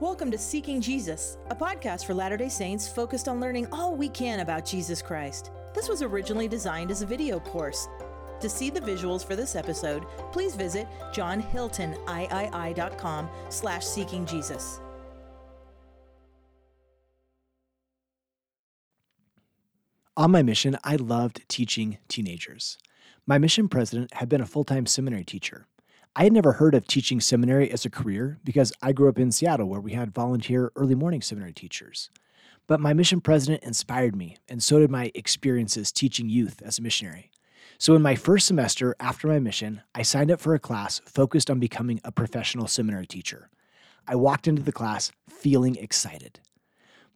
Welcome to Seeking Jesus, a podcast for Latter day Saints focused on learning all we can about Jesus Christ. This was originally designed as a video course. To see the visuals for this episode, please visit johnhiltoniii.com slash seeking Jesus. On my mission, I loved teaching teenagers. My mission president had been a full time seminary teacher. I had never heard of teaching seminary as a career because I grew up in Seattle where we had volunteer early morning seminary teachers. But my mission president inspired me, and so did my experiences teaching youth as a missionary. So, in my first semester after my mission, I signed up for a class focused on becoming a professional seminary teacher. I walked into the class feeling excited.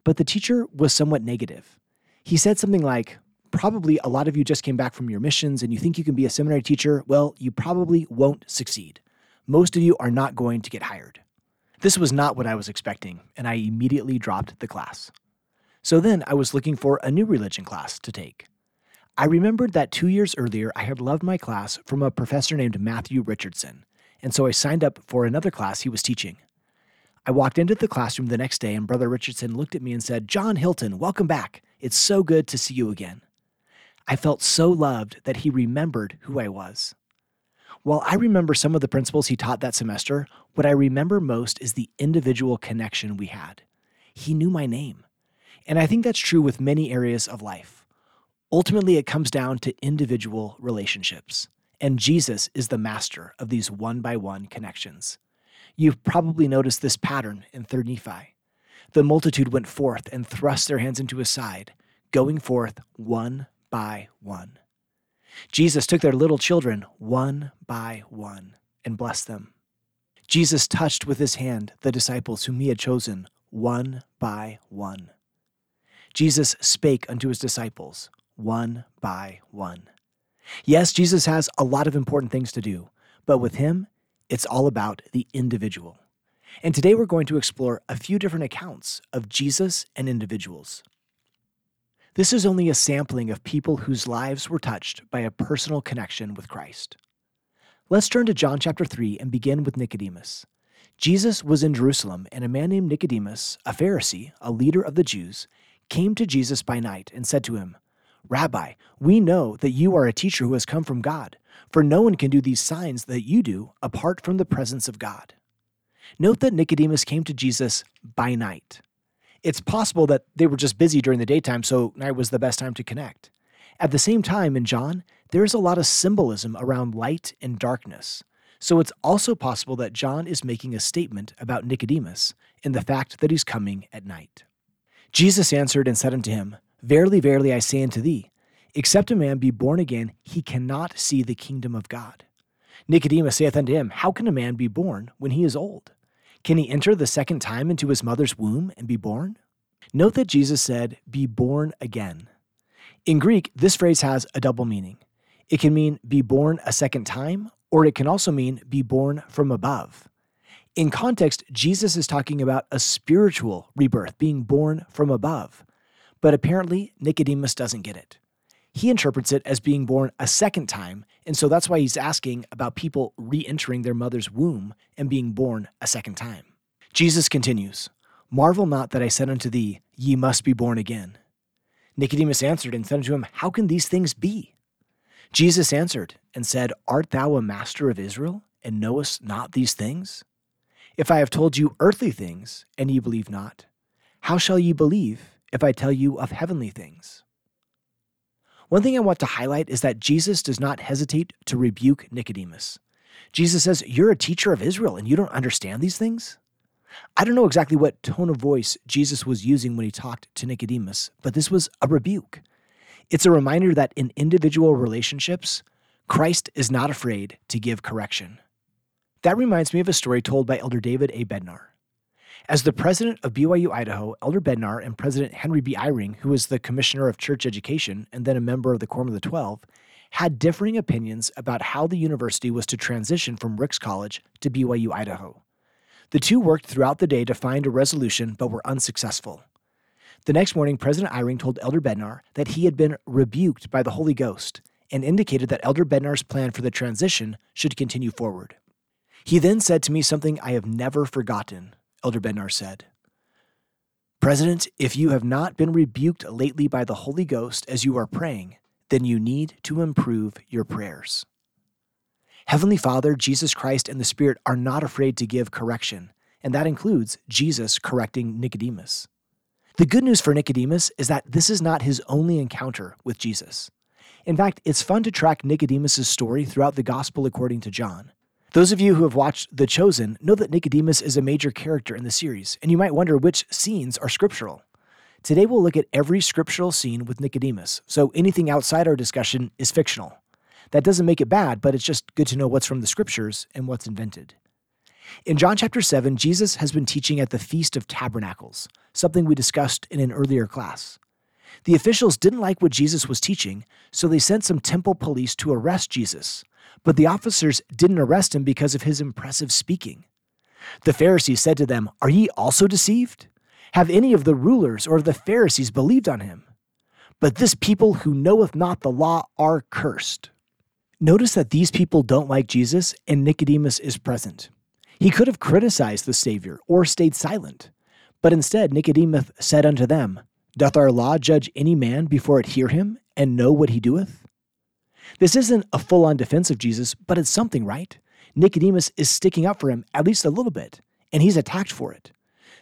But the teacher was somewhat negative. He said something like, Probably a lot of you just came back from your missions and you think you can be a seminary teacher. Well, you probably won't succeed. Most of you are not going to get hired. This was not what I was expecting, and I immediately dropped the class. So then I was looking for a new religion class to take. I remembered that two years earlier I had loved my class from a professor named Matthew Richardson, and so I signed up for another class he was teaching. I walked into the classroom the next day, and Brother Richardson looked at me and said, John Hilton, welcome back. It's so good to see you again. I felt so loved that he remembered who I was. While I remember some of the principles he taught that semester, what I remember most is the individual connection we had. He knew my name. And I think that's true with many areas of life. Ultimately, it comes down to individual relationships. And Jesus is the master of these one by one connections. You've probably noticed this pattern in 3rd Nephi. The multitude went forth and thrust their hands into his side, going forth one by one. Jesus took their little children one by one and blessed them. Jesus touched with his hand the disciples whom he had chosen one by one. Jesus spake unto his disciples one by one. Yes, Jesus has a lot of important things to do, but with him, it's all about the individual. And today we're going to explore a few different accounts of Jesus and individuals. This is only a sampling of people whose lives were touched by a personal connection with Christ. Let's turn to John chapter 3 and begin with Nicodemus. Jesus was in Jerusalem, and a man named Nicodemus, a Pharisee, a leader of the Jews, came to Jesus by night and said to him, Rabbi, we know that you are a teacher who has come from God, for no one can do these signs that you do apart from the presence of God. Note that Nicodemus came to Jesus by night it's possible that they were just busy during the daytime, so night was the best time to connect. At the same time, in John, there's a lot of symbolism around light and darkness. So it's also possible that John is making a statement about Nicodemus in the fact that he's coming at night. Jesus answered and said unto him, Verily, verily, I say unto thee, except a man be born again, he cannot see the kingdom of God. Nicodemus saith unto him, How can a man be born when he is old? Can he enter the second time into his mother's womb and be born? Note that Jesus said, be born again. In Greek, this phrase has a double meaning. It can mean be born a second time, or it can also mean be born from above. In context, Jesus is talking about a spiritual rebirth, being born from above. But apparently, Nicodemus doesn't get it. He interprets it as being born a second time, and so that's why he's asking about people re entering their mother's womb and being born a second time. Jesus continues Marvel not that I said unto thee, Ye must be born again. Nicodemus answered and said unto him, How can these things be? Jesus answered and said, Art thou a master of Israel, and knowest not these things? If I have told you earthly things, and ye believe not, how shall ye believe if I tell you of heavenly things? One thing I want to highlight is that Jesus does not hesitate to rebuke Nicodemus. Jesus says, You're a teacher of Israel and you don't understand these things? I don't know exactly what tone of voice Jesus was using when he talked to Nicodemus, but this was a rebuke. It's a reminder that in individual relationships, Christ is not afraid to give correction. That reminds me of a story told by Elder David A. Bednar. As the president of BYU Idaho, Elder Bednar and President Henry B. Eyring, who was the commissioner of church education and then a member of the Quorum of the Twelve, had differing opinions about how the university was to transition from Ricks College to BYU Idaho. The two worked throughout the day to find a resolution but were unsuccessful. The next morning, President Eyring told Elder Bednar that he had been rebuked by the Holy Ghost and indicated that Elder Bednar's plan for the transition should continue forward. He then said to me something I have never forgotten. Elder Bednar said. President, if you have not been rebuked lately by the Holy Ghost as you are praying, then you need to improve your prayers. Heavenly Father, Jesus Christ, and the Spirit are not afraid to give correction, and that includes Jesus correcting Nicodemus. The good news for Nicodemus is that this is not his only encounter with Jesus. In fact, it's fun to track Nicodemus' story throughout the Gospel according to John. Those of you who have watched The Chosen know that Nicodemus is a major character in the series, and you might wonder which scenes are scriptural. Today we'll look at every scriptural scene with Nicodemus, so anything outside our discussion is fictional. That doesn't make it bad, but it's just good to know what's from the scriptures and what's invented. In John chapter 7, Jesus has been teaching at the Feast of Tabernacles, something we discussed in an earlier class. The officials didn't like what Jesus was teaching, so they sent some temple police to arrest Jesus, but the officers didn't arrest him because of his impressive speaking. The Pharisees said to them, Are ye also deceived? Have any of the rulers or of the Pharisees believed on him? But this people who knoweth not the law are cursed. Notice that these people don't like Jesus and Nicodemus is present. He could have criticized the Savior or stayed silent, but instead Nicodemus said unto them, Doth our law judge any man before it hear him and know what he doeth? This isn't a full on defense of Jesus, but it's something, right? Nicodemus is sticking up for him at least a little bit, and he's attacked for it.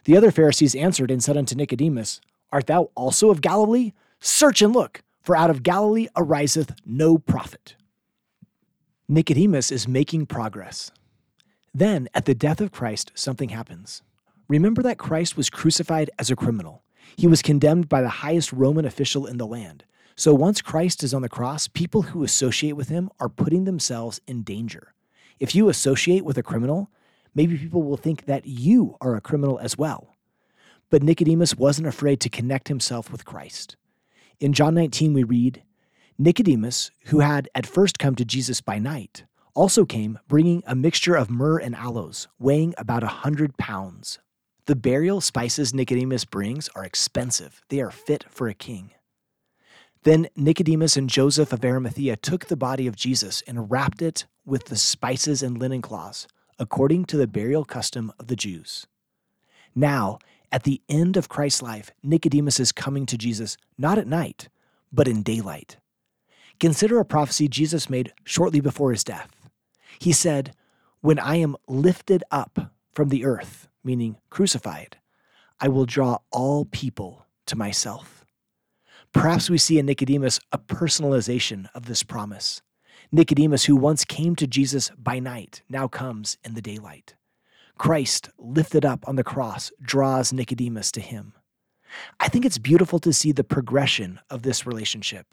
The other Pharisees answered and said unto Nicodemus, Art thou also of Galilee? Search and look, for out of Galilee ariseth no prophet. Nicodemus is making progress. Then, at the death of Christ, something happens. Remember that Christ was crucified as a criminal. He was condemned by the highest Roman official in the land. So once Christ is on the cross, people who associate with him are putting themselves in danger. If you associate with a criminal, maybe people will think that you are a criminal as well. But Nicodemus wasn't afraid to connect himself with Christ. In John 19, we read Nicodemus, who had at first come to Jesus by night, also came bringing a mixture of myrrh and aloes, weighing about a hundred pounds. The burial spices Nicodemus brings are expensive, they are fit for a king. Then Nicodemus and Joseph of Arimathea took the body of Jesus and wrapped it with the spices and linen cloths, according to the burial custom of the Jews. Now, at the end of Christ's life, Nicodemus is coming to Jesus not at night, but in daylight. Consider a prophecy Jesus made shortly before his death. He said, When I am lifted up from the earth, meaning crucified, I will draw all people to myself. Perhaps we see in Nicodemus a personalization of this promise. Nicodemus, who once came to Jesus by night, now comes in the daylight. Christ, lifted up on the cross, draws Nicodemus to him. I think it's beautiful to see the progression of this relationship.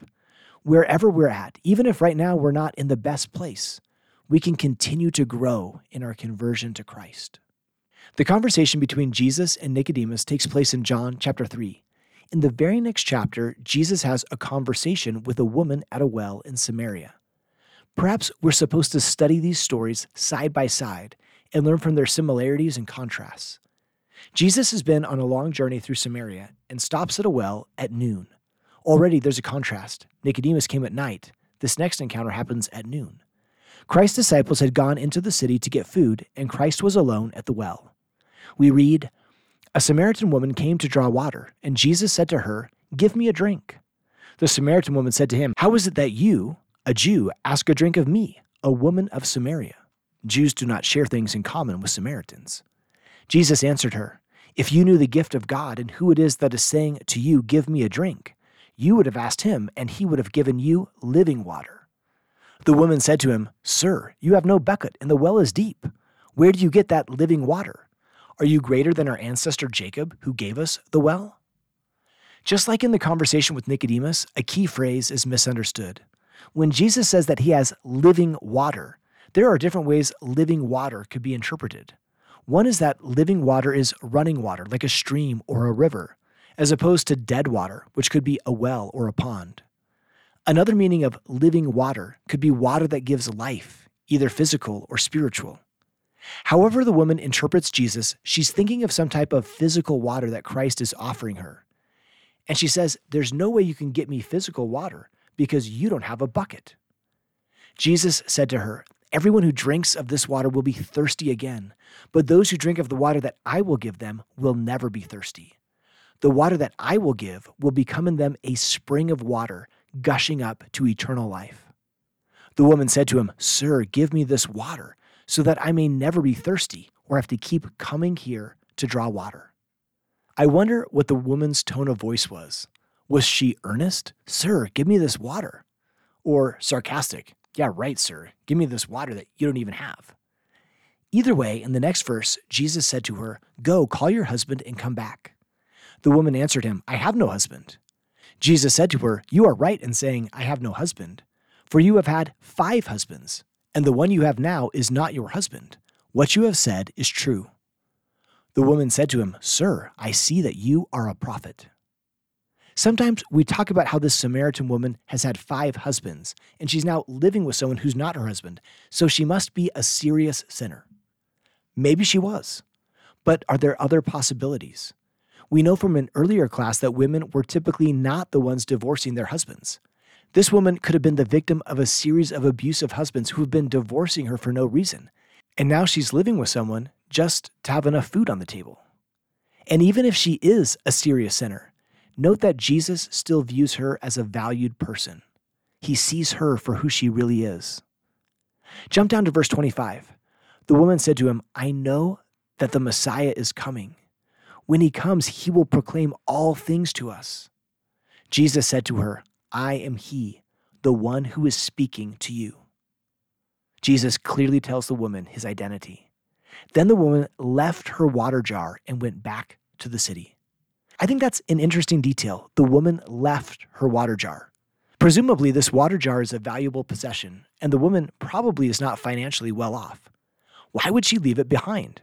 Wherever we're at, even if right now we're not in the best place, we can continue to grow in our conversion to Christ. The conversation between Jesus and Nicodemus takes place in John chapter 3. In the very next chapter, Jesus has a conversation with a woman at a well in Samaria. Perhaps we're supposed to study these stories side by side and learn from their similarities and contrasts. Jesus has been on a long journey through Samaria and stops at a well at noon. Already there's a contrast. Nicodemus came at night. This next encounter happens at noon. Christ's disciples had gone into the city to get food, and Christ was alone at the well. We read, a Samaritan woman came to draw water, and Jesus said to her, Give me a drink. The Samaritan woman said to him, How is it that you, a Jew, ask a drink of me, a woman of Samaria? Jews do not share things in common with Samaritans. Jesus answered her, If you knew the gift of God and who it is that is saying to you, Give me a drink, you would have asked him, and he would have given you living water. The woman said to him, Sir, you have no bucket, and the well is deep. Where do you get that living water? Are you greater than our ancestor Jacob, who gave us the well? Just like in the conversation with Nicodemus, a key phrase is misunderstood. When Jesus says that he has living water, there are different ways living water could be interpreted. One is that living water is running water, like a stream or a river, as opposed to dead water, which could be a well or a pond. Another meaning of living water could be water that gives life, either physical or spiritual. However, the woman interprets Jesus, she's thinking of some type of physical water that Christ is offering her. And she says, There's no way you can get me physical water because you don't have a bucket. Jesus said to her, Everyone who drinks of this water will be thirsty again, but those who drink of the water that I will give them will never be thirsty. The water that I will give will become in them a spring of water gushing up to eternal life. The woman said to him, Sir, give me this water, so that I may never be thirsty or have to keep coming here to draw water. I wonder what the woman's tone of voice was. Was she earnest? Sir, give me this water. Or sarcastic? Yeah, right, sir. Give me this water that you don't even have. Either way, in the next verse, Jesus said to her, Go, call your husband and come back. The woman answered him, I have no husband. Jesus said to her, You are right in saying, I have no husband, for you have had five husbands, and the one you have now is not your husband. What you have said is true. The woman said to him, Sir, I see that you are a prophet. Sometimes we talk about how this Samaritan woman has had five husbands, and she's now living with someone who's not her husband, so she must be a serious sinner. Maybe she was. But are there other possibilities? We know from an earlier class that women were typically not the ones divorcing their husbands. This woman could have been the victim of a series of abusive husbands who have been divorcing her for no reason. And now she's living with someone just to have enough food on the table. And even if she is a serious sinner, note that Jesus still views her as a valued person. He sees her for who she really is. Jump down to verse 25. The woman said to him, I know that the Messiah is coming when he comes, he will proclaim all things to us. Jesus said to her, I am he, the one who is speaking to you. Jesus clearly tells the woman his identity. Then the woman left her water jar and went back to the city. I think that's an interesting detail. The woman left her water jar. Presumably, this water jar is a valuable possession, and the woman probably is not financially well off. Why would she leave it behind?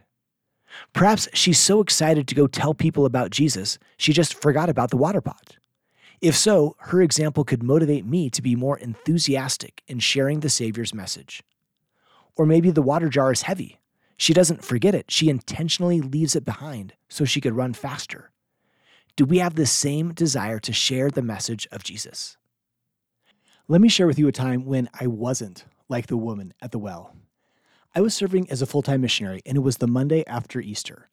Perhaps she's so excited to go tell people about Jesus, she just forgot about the water pot. If so, her example could motivate me to be more enthusiastic in sharing the Savior's message. Or maybe the water jar is heavy. She doesn't forget it, she intentionally leaves it behind so she could run faster. Do we have the same desire to share the message of Jesus? Let me share with you a time when I wasn't like the woman at the well. I was serving as a full time missionary, and it was the Monday after Easter.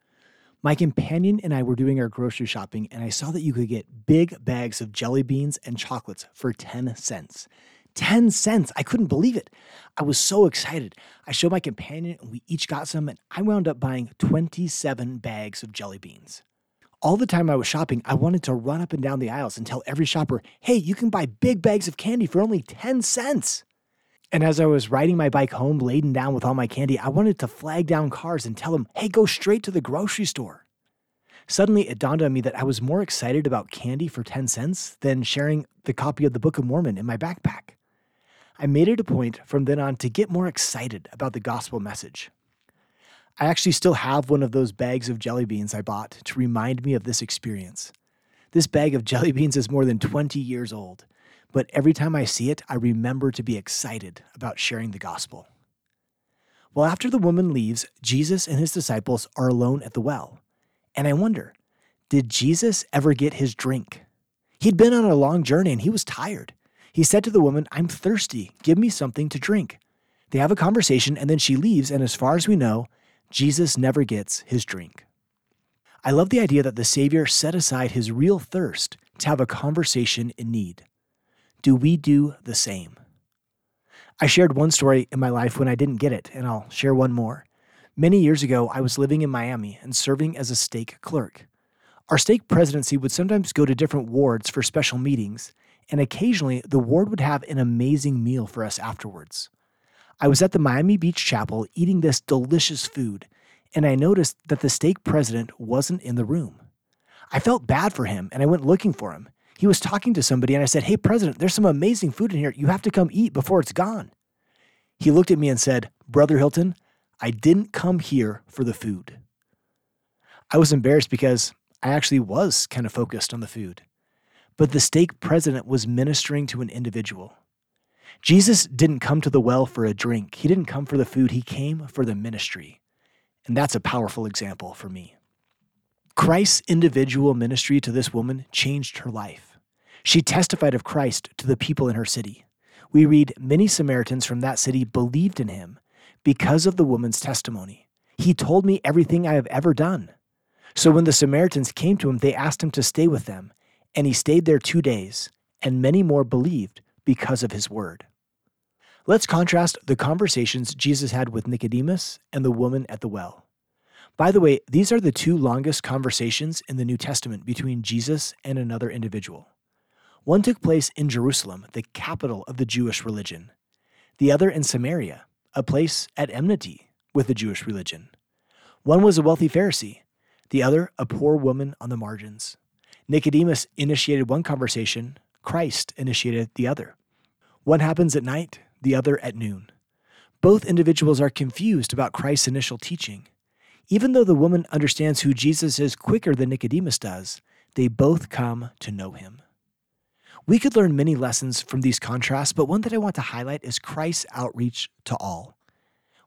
My companion and I were doing our grocery shopping, and I saw that you could get big bags of jelly beans and chocolates for 10 cents. 10 cents. I couldn't believe it. I was so excited. I showed my companion, and we each got some, and I wound up buying 27 bags of jelly beans. All the time I was shopping, I wanted to run up and down the aisles and tell every shopper, hey, you can buy big bags of candy for only 10 cents. And as I was riding my bike home laden down with all my candy, I wanted to flag down cars and tell them, hey, go straight to the grocery store. Suddenly, it dawned on me that I was more excited about candy for 10 cents than sharing the copy of the Book of Mormon in my backpack. I made it a point from then on to get more excited about the gospel message. I actually still have one of those bags of jelly beans I bought to remind me of this experience. This bag of jelly beans is more than 20 years old but every time I see it, I remember to be excited about sharing the gospel. Well, after the woman leaves, Jesus and his disciples are alone at the well. And I wonder, did Jesus ever get his drink? He'd been on a long journey and he was tired. He said to the woman, I'm thirsty. Give me something to drink. They have a conversation and then she leaves. And as far as we know, Jesus never gets his drink. I love the idea that the Savior set aside his real thirst to have a conversation in need do we do the same? I shared one story in my life when I didn't get it, and I'll share one more. Many years ago, I was living in Miami and serving as a stake clerk. Our stake presidency would sometimes go to different wards for special meetings, and occasionally the ward would have an amazing meal for us afterwards. I was at the Miami Beach Chapel eating this delicious food, and I noticed that the stake president wasn't in the room. I felt bad for him, and I went looking for him he was talking to somebody and I said, Hey, President, there's some amazing food in here. You have to come eat before it's gone. He looked at me and said, Brother Hilton, I didn't come here for the food. I was embarrassed because I actually was kind of focused on the food. But the stake president was ministering to an individual. Jesus didn't come to the well for a drink, he didn't come for the food, he came for the ministry. And that's a powerful example for me. Christ's individual ministry to this woman changed her life. She testified of Christ to the people in her city. We read many Samaritans from that city believed in him, because of the woman's testimony. He told me everything I have ever done. So when the Samaritans came to him, they asked him to stay with them, and he stayed there two days, and many more believed because of his word. Let's contrast the conversations Jesus had with Nicodemus and the woman at the well. By the way, these are the two longest conversations in the New Testament between Jesus and another individual. One took place in Jerusalem, the capital of the Jewish religion, the other in Samaria, a place at enmity with the Jewish religion. One was a wealthy Pharisee, the other a poor woman on the margins. Nicodemus initiated one conversation, Christ initiated the other. One happens at night, the other at noon. Both individuals are confused about Christ's initial teaching. Even though the woman understands who Jesus is quicker than Nicodemus does, they both come to know him. We could learn many lessons from these contrasts, but one that I want to highlight is Christ's outreach to all.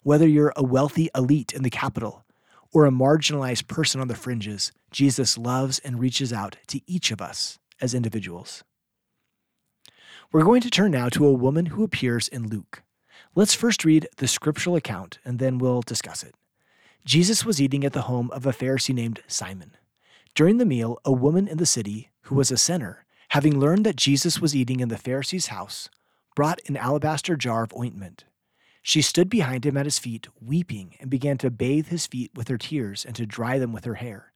Whether you're a wealthy elite in the capital or a marginalized person on the fringes, Jesus loves and reaches out to each of us as individuals. We're going to turn now to a woman who appears in Luke. Let's first read the scriptural account and then we'll discuss it. Jesus was eating at the home of a Pharisee named Simon. During the meal, a woman in the city, who was a sinner, having learned that Jesus was eating in the Pharisee's house, brought an alabaster jar of ointment. She stood behind him at his feet, weeping, and began to bathe his feet with her tears and to dry them with her hair.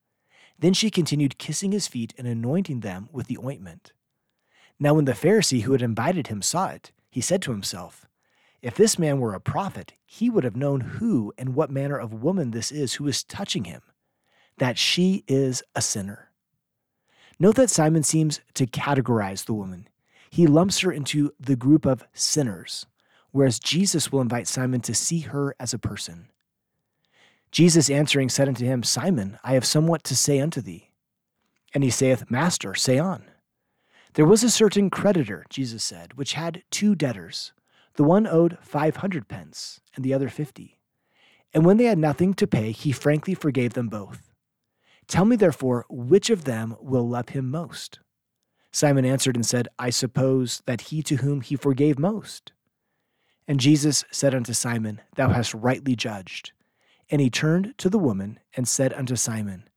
Then she continued kissing his feet and anointing them with the ointment. Now, when the Pharisee who had invited him saw it, he said to himself, If this man were a prophet, he would have known who and what manner of woman this is who is touching him, that she is a sinner. Note that Simon seems to categorize the woman. He lumps her into the group of sinners, whereas Jesus will invite Simon to see her as a person. Jesus answering said unto him, Simon, I have somewhat to say unto thee. And he saith, Master, say on. There was a certain creditor, Jesus said, which had two debtors. The one owed five hundred pence, and the other fifty. And when they had nothing to pay, he frankly forgave them both. Tell me, therefore, which of them will love him most? Simon answered and said, I suppose that he to whom he forgave most. And Jesus said unto Simon, Thou hast rightly judged. And he turned to the woman and said unto Simon,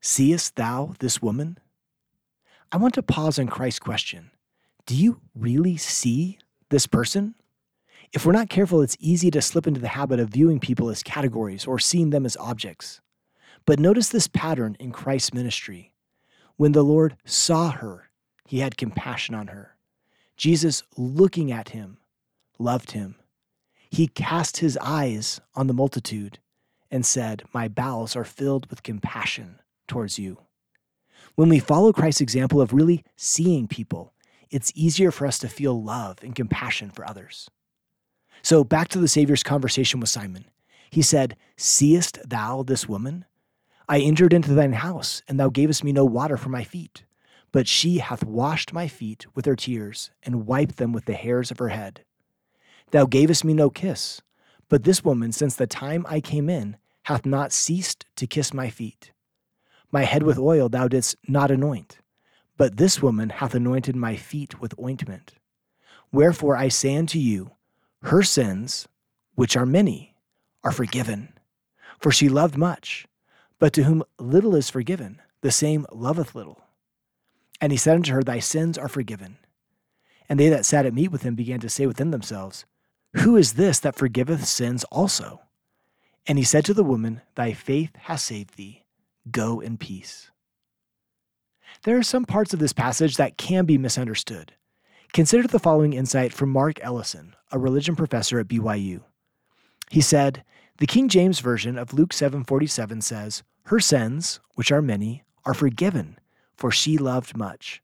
Seest thou this woman? I want to pause on Christ's question Do you really see this person? If we're not careful, it's easy to slip into the habit of viewing people as categories or seeing them as objects. But notice this pattern in Christ's ministry. When the Lord saw her, he had compassion on her. Jesus, looking at him, loved him. He cast his eyes on the multitude and said, My bowels are filled with compassion towards you. When we follow Christ's example of really seeing people, it's easier for us to feel love and compassion for others. So, back to the Savior's conversation with Simon. He said, Seest thou this woman? I entered into thine house, and thou gavest me no water for my feet. But she hath washed my feet with her tears, and wiped them with the hairs of her head. Thou gavest me no kiss, but this woman, since the time I came in, hath not ceased to kiss my feet. My head with oil thou didst not anoint, but this woman hath anointed my feet with ointment. Wherefore I say unto you, her sins, which are many, are forgiven. For she loved much but to whom little is forgiven, the same loveth little. And he said unto her, Thy sins are forgiven. And they that sat at meat with him began to say within themselves, Who is this that forgiveth sins also? And he said to the woman, Thy faith has saved thee. Go in peace. There are some parts of this passage that can be misunderstood. Consider the following insight from Mark Ellison, a religion professor at BYU. He said, The King James Version of Luke 7:47 says, her sins, which are many, are forgiven, for she loved much.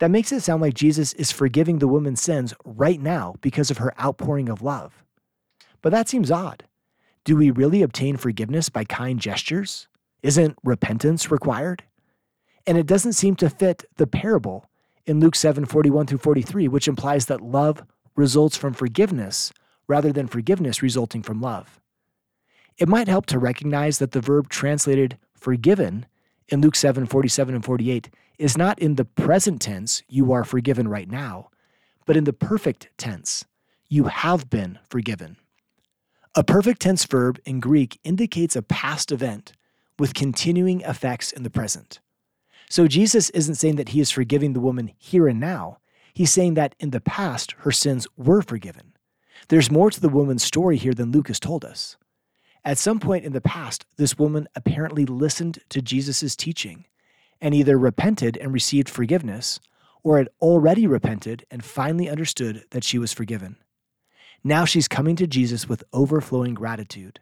That makes it sound like Jesus is forgiving the woman's sins right now because of her outpouring of love. But that seems odd. Do we really obtain forgiveness by kind gestures? Isn't repentance required? And it doesn't seem to fit the parable in Luke 7 41 through 43, which implies that love results from forgiveness rather than forgiveness resulting from love. It might help to recognize that the verb translated forgiven in Luke 7 47 and 48 is not in the present tense, you are forgiven right now, but in the perfect tense, you have been forgiven. A perfect tense verb in Greek indicates a past event with continuing effects in the present. So Jesus isn't saying that he is forgiving the woman here and now. He's saying that in the past, her sins were forgiven. There's more to the woman's story here than Luke has told us. At some point in the past, this woman apparently listened to Jesus' teaching and either repented and received forgiveness, or had already repented and finally understood that she was forgiven. Now she's coming to Jesus with overflowing gratitude.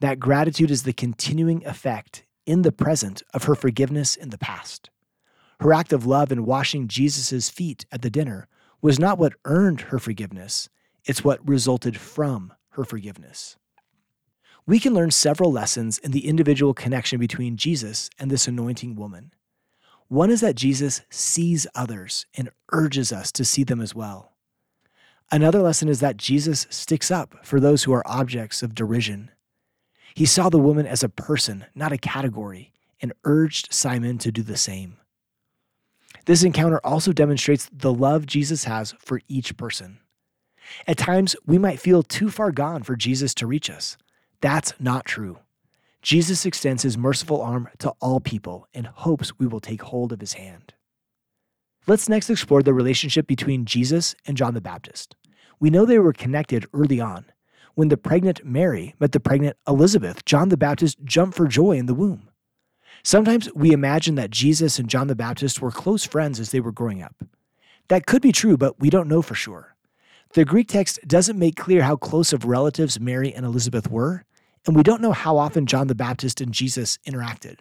That gratitude is the continuing effect in the present of her forgiveness in the past. Her act of love in washing Jesus' feet at the dinner was not what earned her forgiveness, it's what resulted from her forgiveness. We can learn several lessons in the individual connection between Jesus and this anointing woman. One is that Jesus sees others and urges us to see them as well. Another lesson is that Jesus sticks up for those who are objects of derision. He saw the woman as a person, not a category, and urged Simon to do the same. This encounter also demonstrates the love Jesus has for each person. At times, we might feel too far gone for Jesus to reach us. That's not true. Jesus extends his merciful arm to all people and hopes we will take hold of his hand. Let's next explore the relationship between Jesus and John the Baptist. We know they were connected early on. When the pregnant Mary met the pregnant Elizabeth, John the Baptist jumped for joy in the womb. Sometimes we imagine that Jesus and John the Baptist were close friends as they were growing up. That could be true, but we don't know for sure. The Greek text doesn't make clear how close of relatives Mary and Elizabeth were, and we don't know how often John the Baptist and Jesus interacted.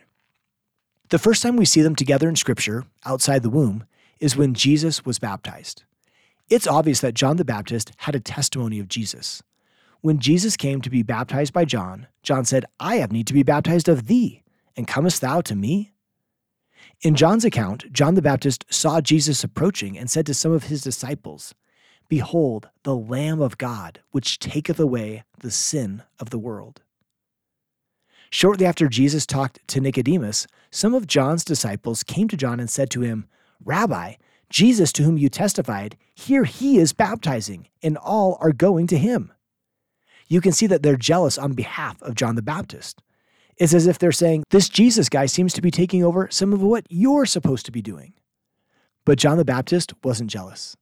The first time we see them together in Scripture, outside the womb, is when Jesus was baptized. It's obvious that John the Baptist had a testimony of Jesus. When Jesus came to be baptized by John, John said, I have need to be baptized of thee, and comest thou to me? In John's account, John the Baptist saw Jesus approaching and said to some of his disciples, Behold, the Lamb of God, which taketh away the sin of the world. Shortly after Jesus talked to Nicodemus, some of John's disciples came to John and said to him, Rabbi, Jesus to whom you testified, here he is baptizing, and all are going to him. You can see that they're jealous on behalf of John the Baptist. It's as if they're saying, This Jesus guy seems to be taking over some of what you're supposed to be doing. But John the Baptist wasn't jealous.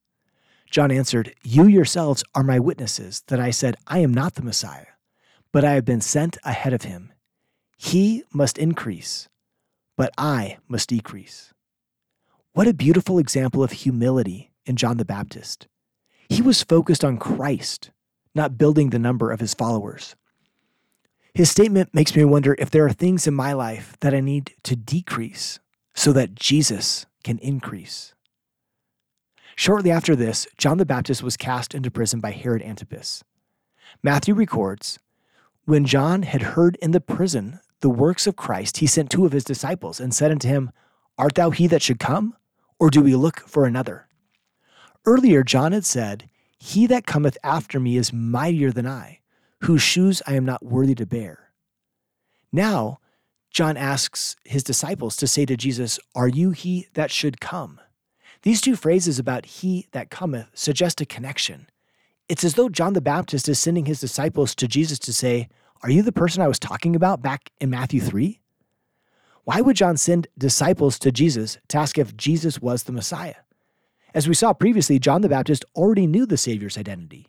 John answered, You yourselves are my witnesses that I said, I am not the Messiah, but I have been sent ahead of him. He must increase, but I must decrease. What a beautiful example of humility in John the Baptist. He was focused on Christ, not building the number of his followers. His statement makes me wonder if there are things in my life that I need to decrease so that Jesus can increase. Shortly after this, John the Baptist was cast into prison by Herod Antipas. Matthew records When John had heard in the prison the works of Christ, he sent two of his disciples and said unto him, Art thou he that should come? or do we look for another? Earlier, John had said, He that cometh after me is mightier than I, whose shoes I am not worthy to bear. Now, John asks his disciples to say to Jesus, Are you he that should come? These two phrases about he that cometh suggest a connection. It's as though John the Baptist is sending his disciples to Jesus to say, Are you the person I was talking about back in Matthew 3? Why would John send disciples to Jesus to ask if Jesus was the Messiah? As we saw previously, John the Baptist already knew the Savior's identity.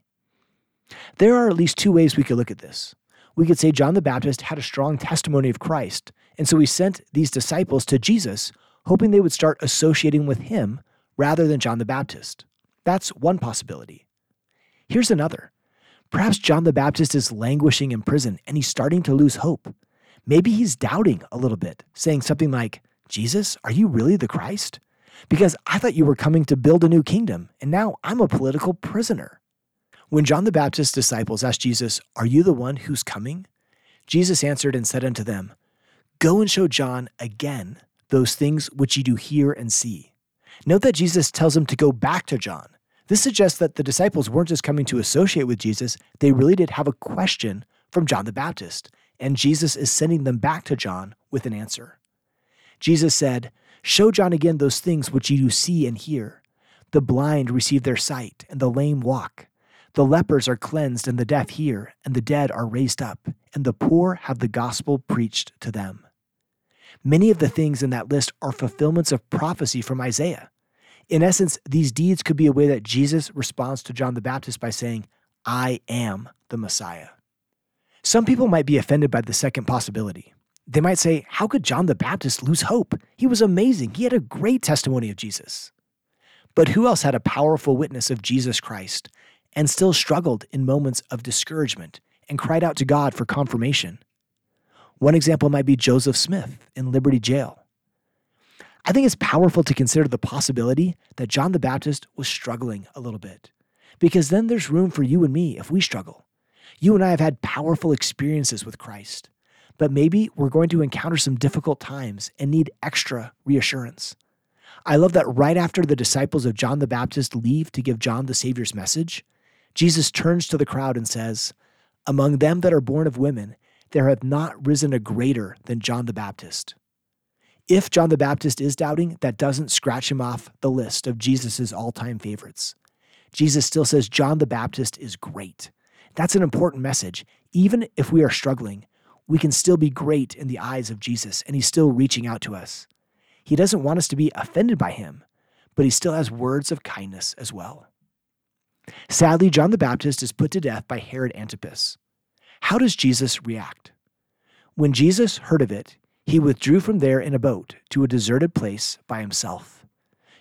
There are at least two ways we could look at this. We could say John the Baptist had a strong testimony of Christ, and so he sent these disciples to Jesus, hoping they would start associating with him rather than John the Baptist. That's one possibility. Here's another. Perhaps John the Baptist is languishing in prison and he's starting to lose hope. Maybe he's doubting a little bit, saying something like, Jesus, are you really the Christ? Because I thought you were coming to build a new kingdom, and now I'm a political prisoner. When John the Baptist's disciples asked Jesus, Are you the one who's coming? Jesus answered and said unto them, Go and show John again those things which ye do hear and see. Note that Jesus tells them to go back to John. This suggests that the disciples weren't just coming to associate with Jesus, they really did have a question from John the Baptist and Jesus is sending them back to John with an answer. Jesus said, Show John again those things which you see and hear. The blind receive their sight, and the lame walk. The lepers are cleansed, and the deaf hear, and the dead are raised up, and the poor have the gospel preached to them. Many of the things in that list are fulfillments of prophecy from Isaiah. In essence, these deeds could be a way that Jesus responds to John the Baptist by saying, I am the Messiah. Some people might be offended by the second possibility. They might say, How could John the Baptist lose hope? He was amazing. He had a great testimony of Jesus. But who else had a powerful witness of Jesus Christ and still struggled in moments of discouragement and cried out to God for confirmation? One example might be Joseph Smith in Liberty Jail. I think it's powerful to consider the possibility that John the Baptist was struggling a little bit, because then there's room for you and me if we struggle. You and I have had powerful experiences with Christ, but maybe we're going to encounter some difficult times and need extra reassurance. I love that right after the disciples of John the Baptist leave to give John the Savior's message, Jesus turns to the crowd and says, Among them that are born of women, there hath not risen a greater than John the Baptist. If John the Baptist is doubting, that doesn't scratch him off the list of Jesus' all time favorites. Jesus still says John the Baptist is great. That's an important message. Even if we are struggling, we can still be great in the eyes of Jesus, and he's still reaching out to us. He doesn't want us to be offended by him, but he still has words of kindness as well. Sadly, John the Baptist is put to death by Herod Antipas. How does Jesus react? When Jesus heard of it, he withdrew from there in a boat to a deserted place by himself.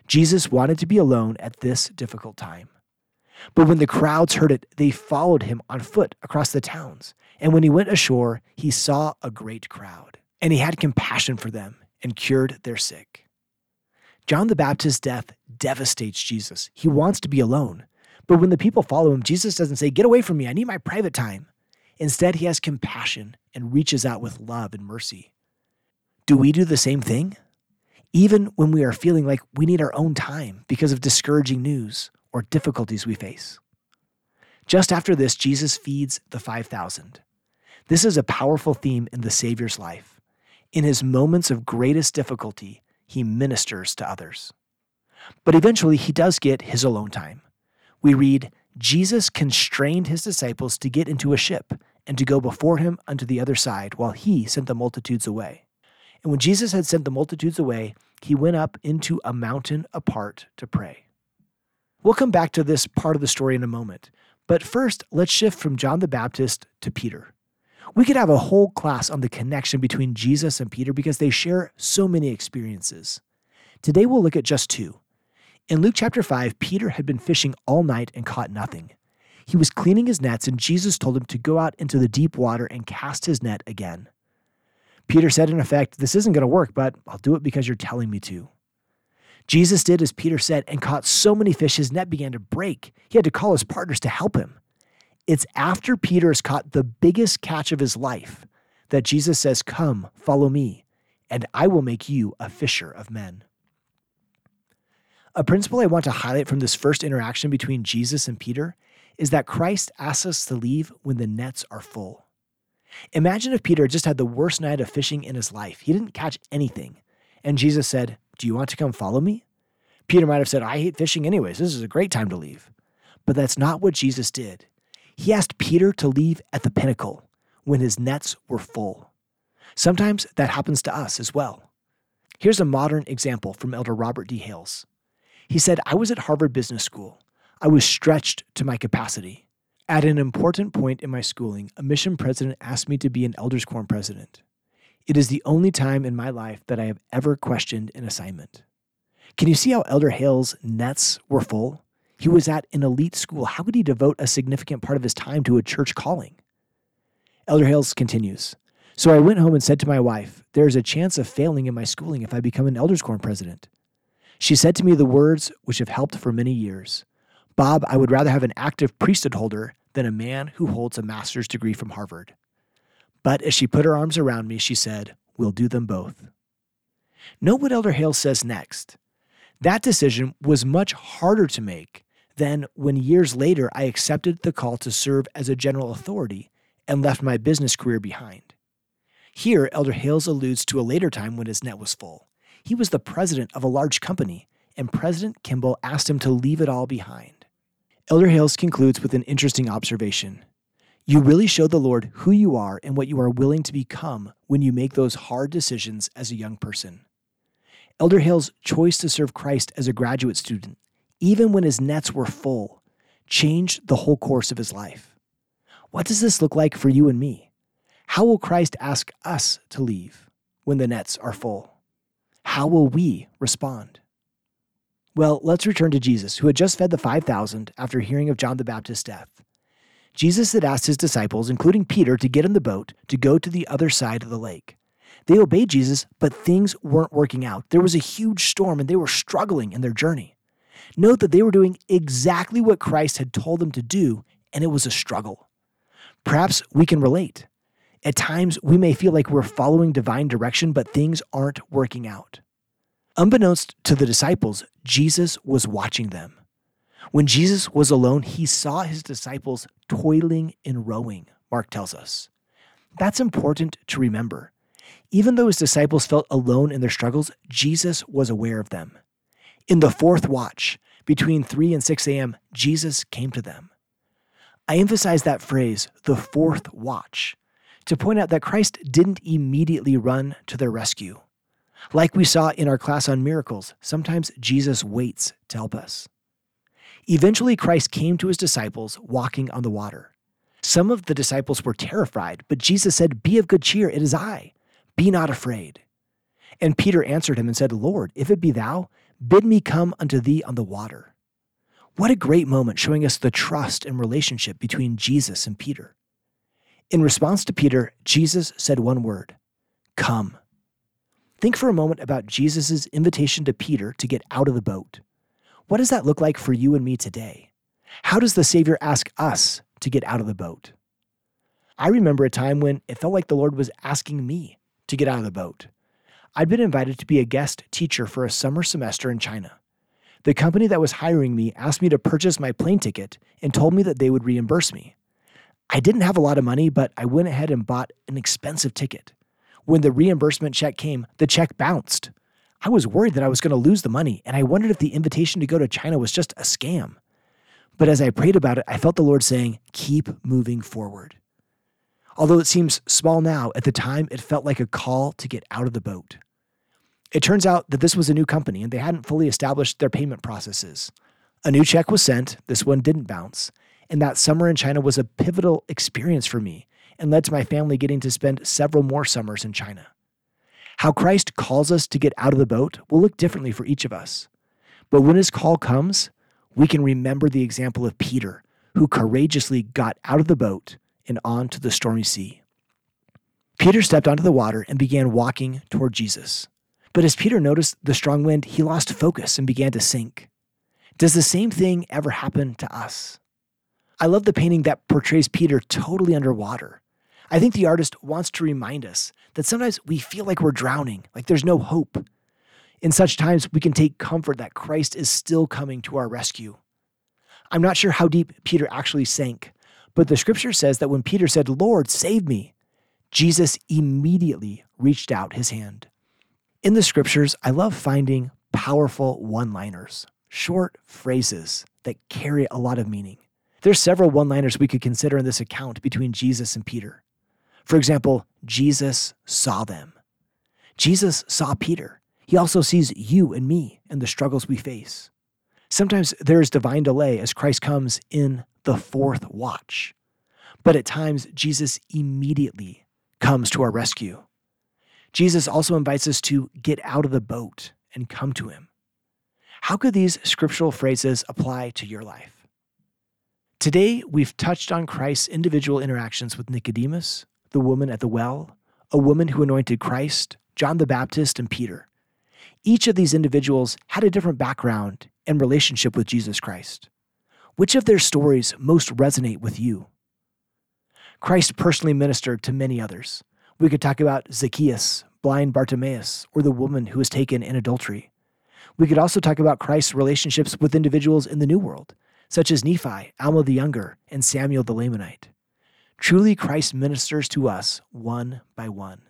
Jesus wanted to be alone at this difficult time. But when the crowds heard it, they followed him on foot across the towns. And when he went ashore, he saw a great crowd, and he had compassion for them and cured their sick. John the Baptist's death devastates Jesus. He wants to be alone. But when the people follow him, Jesus doesn't say, Get away from me, I need my private time. Instead, he has compassion and reaches out with love and mercy. Do we do the same thing? Even when we are feeling like we need our own time because of discouraging news or difficulties we face. Just after this, Jesus feeds the 5,000. This is a powerful theme in the Savior's life. In his moments of greatest difficulty, he ministers to others. But eventually, he does get his alone time. We read, Jesus constrained his disciples to get into a ship and to go before him unto the other side while he sent the multitudes away. And when Jesus had sent the multitudes away, he went up into a mountain apart to pray. We'll come back to this part of the story in a moment. But first, let's shift from John the Baptist to Peter. We could have a whole class on the connection between Jesus and Peter because they share so many experiences. Today, we'll look at just two. In Luke chapter 5, Peter had been fishing all night and caught nothing. He was cleaning his nets, and Jesus told him to go out into the deep water and cast his net again. Peter said, in effect, This isn't going to work, but I'll do it because you're telling me to. Jesus did as Peter said and caught so many fish his net began to break. He had to call his partners to help him. It's after Peter has caught the biggest catch of his life that Jesus says, Come, follow me, and I will make you a fisher of men. A principle I want to highlight from this first interaction between Jesus and Peter is that Christ asks us to leave when the nets are full. Imagine if Peter just had the worst night of fishing in his life. He didn't catch anything. And Jesus said, Do you want to come follow me? Peter might have said, I hate fishing anyways. This is a great time to leave. But that's not what Jesus did. He asked Peter to leave at the pinnacle when his nets were full. Sometimes that happens to us as well. Here's a modern example from Elder Robert D. Hales. He said, I was at Harvard Business School. I was stretched to my capacity. At an important point in my schooling, a mission president asked me to be an elders quorum president. It is the only time in my life that I have ever questioned an assignment. Can you see how Elder Hales' nets were full? He was at an elite school. How could he devote a significant part of his time to a church calling? Elder Hales continues So I went home and said to my wife, There is a chance of failing in my schooling if I become an elders quorum president. She said to me the words which have helped for many years Bob, I would rather have an active priesthood holder than a man who holds a master's degree from Harvard. But as she put her arms around me, she said, We'll do them both. Note what Elder Hale says next. That decision was much harder to make than when years later I accepted the call to serve as a general authority and left my business career behind. Here, Elder Hales alludes to a later time when his net was full. He was the president of a large company, and President Kimball asked him to leave it all behind. Elder Hales concludes with an interesting observation. You really show the Lord who you are and what you are willing to become when you make those hard decisions as a young person. Elder Hales' choice to serve Christ as a graduate student, even when his nets were full, changed the whole course of his life. What does this look like for you and me? How will Christ ask us to leave when the nets are full? How will we respond? Well, let's return to Jesus, who had just fed the 5,000 after hearing of John the Baptist's death. Jesus had asked his disciples, including Peter, to get in the boat to go to the other side of the lake. They obeyed Jesus, but things weren't working out. There was a huge storm and they were struggling in their journey. Note that they were doing exactly what Christ had told them to do, and it was a struggle. Perhaps we can relate. At times, we may feel like we're following divine direction, but things aren't working out. Unbeknownst to the disciples, Jesus was watching them. When Jesus was alone, he saw his disciples toiling and rowing, Mark tells us. That's important to remember. Even though his disciples felt alone in their struggles, Jesus was aware of them. In the fourth watch, between 3 and 6 a.m., Jesus came to them. I emphasize that phrase, the fourth watch, to point out that Christ didn't immediately run to their rescue. Like we saw in our class on miracles, sometimes Jesus waits to help us. Eventually, Christ came to his disciples walking on the water. Some of the disciples were terrified, but Jesus said, Be of good cheer, it is I. Be not afraid. And Peter answered him and said, Lord, if it be thou, bid me come unto thee on the water. What a great moment showing us the trust and relationship between Jesus and Peter. In response to Peter, Jesus said one word Come. Think for a moment about Jesus' invitation to Peter to get out of the boat. What does that look like for you and me today? How does the Savior ask us to get out of the boat? I remember a time when it felt like the Lord was asking me to get out of the boat. I'd been invited to be a guest teacher for a summer semester in China. The company that was hiring me asked me to purchase my plane ticket and told me that they would reimburse me. I didn't have a lot of money, but I went ahead and bought an expensive ticket. When the reimbursement check came, the check bounced. I was worried that I was going to lose the money, and I wondered if the invitation to go to China was just a scam. But as I prayed about it, I felt the Lord saying, Keep moving forward. Although it seems small now, at the time it felt like a call to get out of the boat. It turns out that this was a new company and they hadn't fully established their payment processes. A new check was sent, this one didn't bounce, and that summer in China was a pivotal experience for me and led to my family getting to spend several more summers in China. How Christ calls us to get out of the boat will look differently for each of us. But when his call comes, we can remember the example of Peter, who courageously got out of the boat and onto the stormy sea. Peter stepped onto the water and began walking toward Jesus. But as Peter noticed the strong wind, he lost focus and began to sink. Does the same thing ever happen to us? I love the painting that portrays Peter totally underwater. I think the artist wants to remind us that sometimes we feel like we're drowning, like there's no hope. In such times, we can take comfort that Christ is still coming to our rescue. I'm not sure how deep Peter actually sank, but the scripture says that when Peter said, Lord, save me, Jesus immediately reached out his hand. In the scriptures, I love finding powerful one liners, short phrases that carry a lot of meaning. There's several one liners we could consider in this account between Jesus and Peter. For example, Jesus saw them. Jesus saw Peter. He also sees you and me and the struggles we face. Sometimes there is divine delay as Christ comes in the fourth watch. But at times, Jesus immediately comes to our rescue. Jesus also invites us to get out of the boat and come to him. How could these scriptural phrases apply to your life? Today, we've touched on Christ's individual interactions with Nicodemus, the woman at the well, a woman who anointed Christ, John the Baptist, and Peter. Each of these individuals had a different background and relationship with Jesus Christ. Which of their stories most resonate with you? Christ personally ministered to many others. We could talk about Zacchaeus, blind Bartimaeus, or the woman who was taken in adultery. We could also talk about Christ's relationships with individuals in the New World, such as Nephi, Alma the Younger, and Samuel the Lamanite. Truly, Christ ministers to us one by one.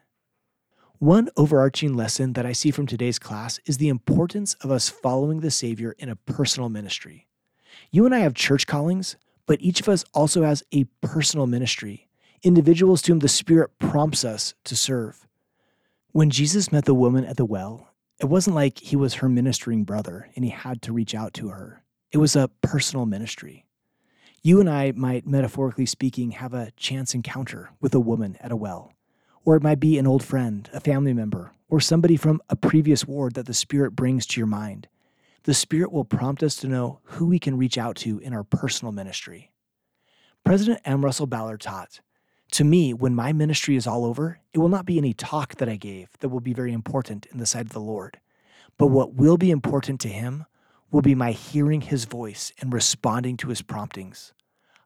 One overarching lesson that I see from today's class is the importance of us following the Savior in a personal ministry. You and I have church callings, but each of us also has a personal ministry, individuals to whom the Spirit prompts us to serve. When Jesus met the woman at the well, it wasn't like he was her ministering brother and he had to reach out to her. It was a personal ministry. You and I might, metaphorically speaking, have a chance encounter with a woman at a well. Or it might be an old friend, a family member, or somebody from a previous ward that the Spirit brings to your mind. The Spirit will prompt us to know who we can reach out to in our personal ministry. President M. Russell Ballard taught To me, when my ministry is all over, it will not be any talk that I gave that will be very important in the sight of the Lord, but what will be important to Him will be my hearing His voice and responding to His promptings.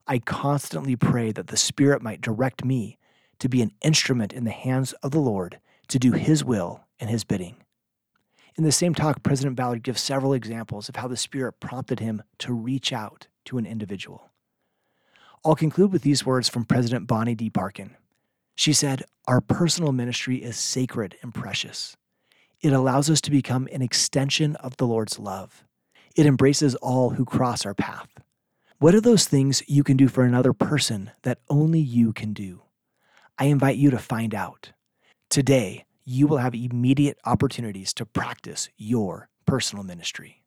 I constantly pray that the Spirit might direct me to be an instrument in the hands of the Lord to do His will and His bidding. In the same talk, President Ballard gives several examples of how the Spirit prompted him to reach out to an individual. I'll conclude with these words from President Bonnie D. Parkin. She said, Our personal ministry is sacred and precious. It allows us to become an extension of the Lord's love. It embraces all who cross our path. What are those things you can do for another person that only you can do? I invite you to find out. Today, you will have immediate opportunities to practice your personal ministry.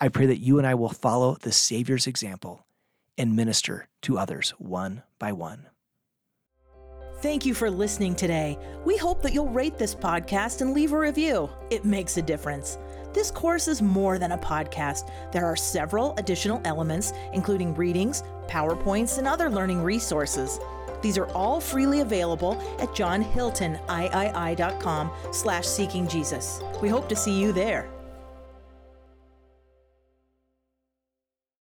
I pray that you and I will follow the Savior's example and minister to others one by one. Thank you for listening today. We hope that you'll rate this podcast and leave a review. It makes a difference. This course is more than a podcast. There are several additional elements, including readings, PowerPoints, and other learning resources. These are all freely available at johnhiltoniii.com slash seeking Jesus. We hope to see you there.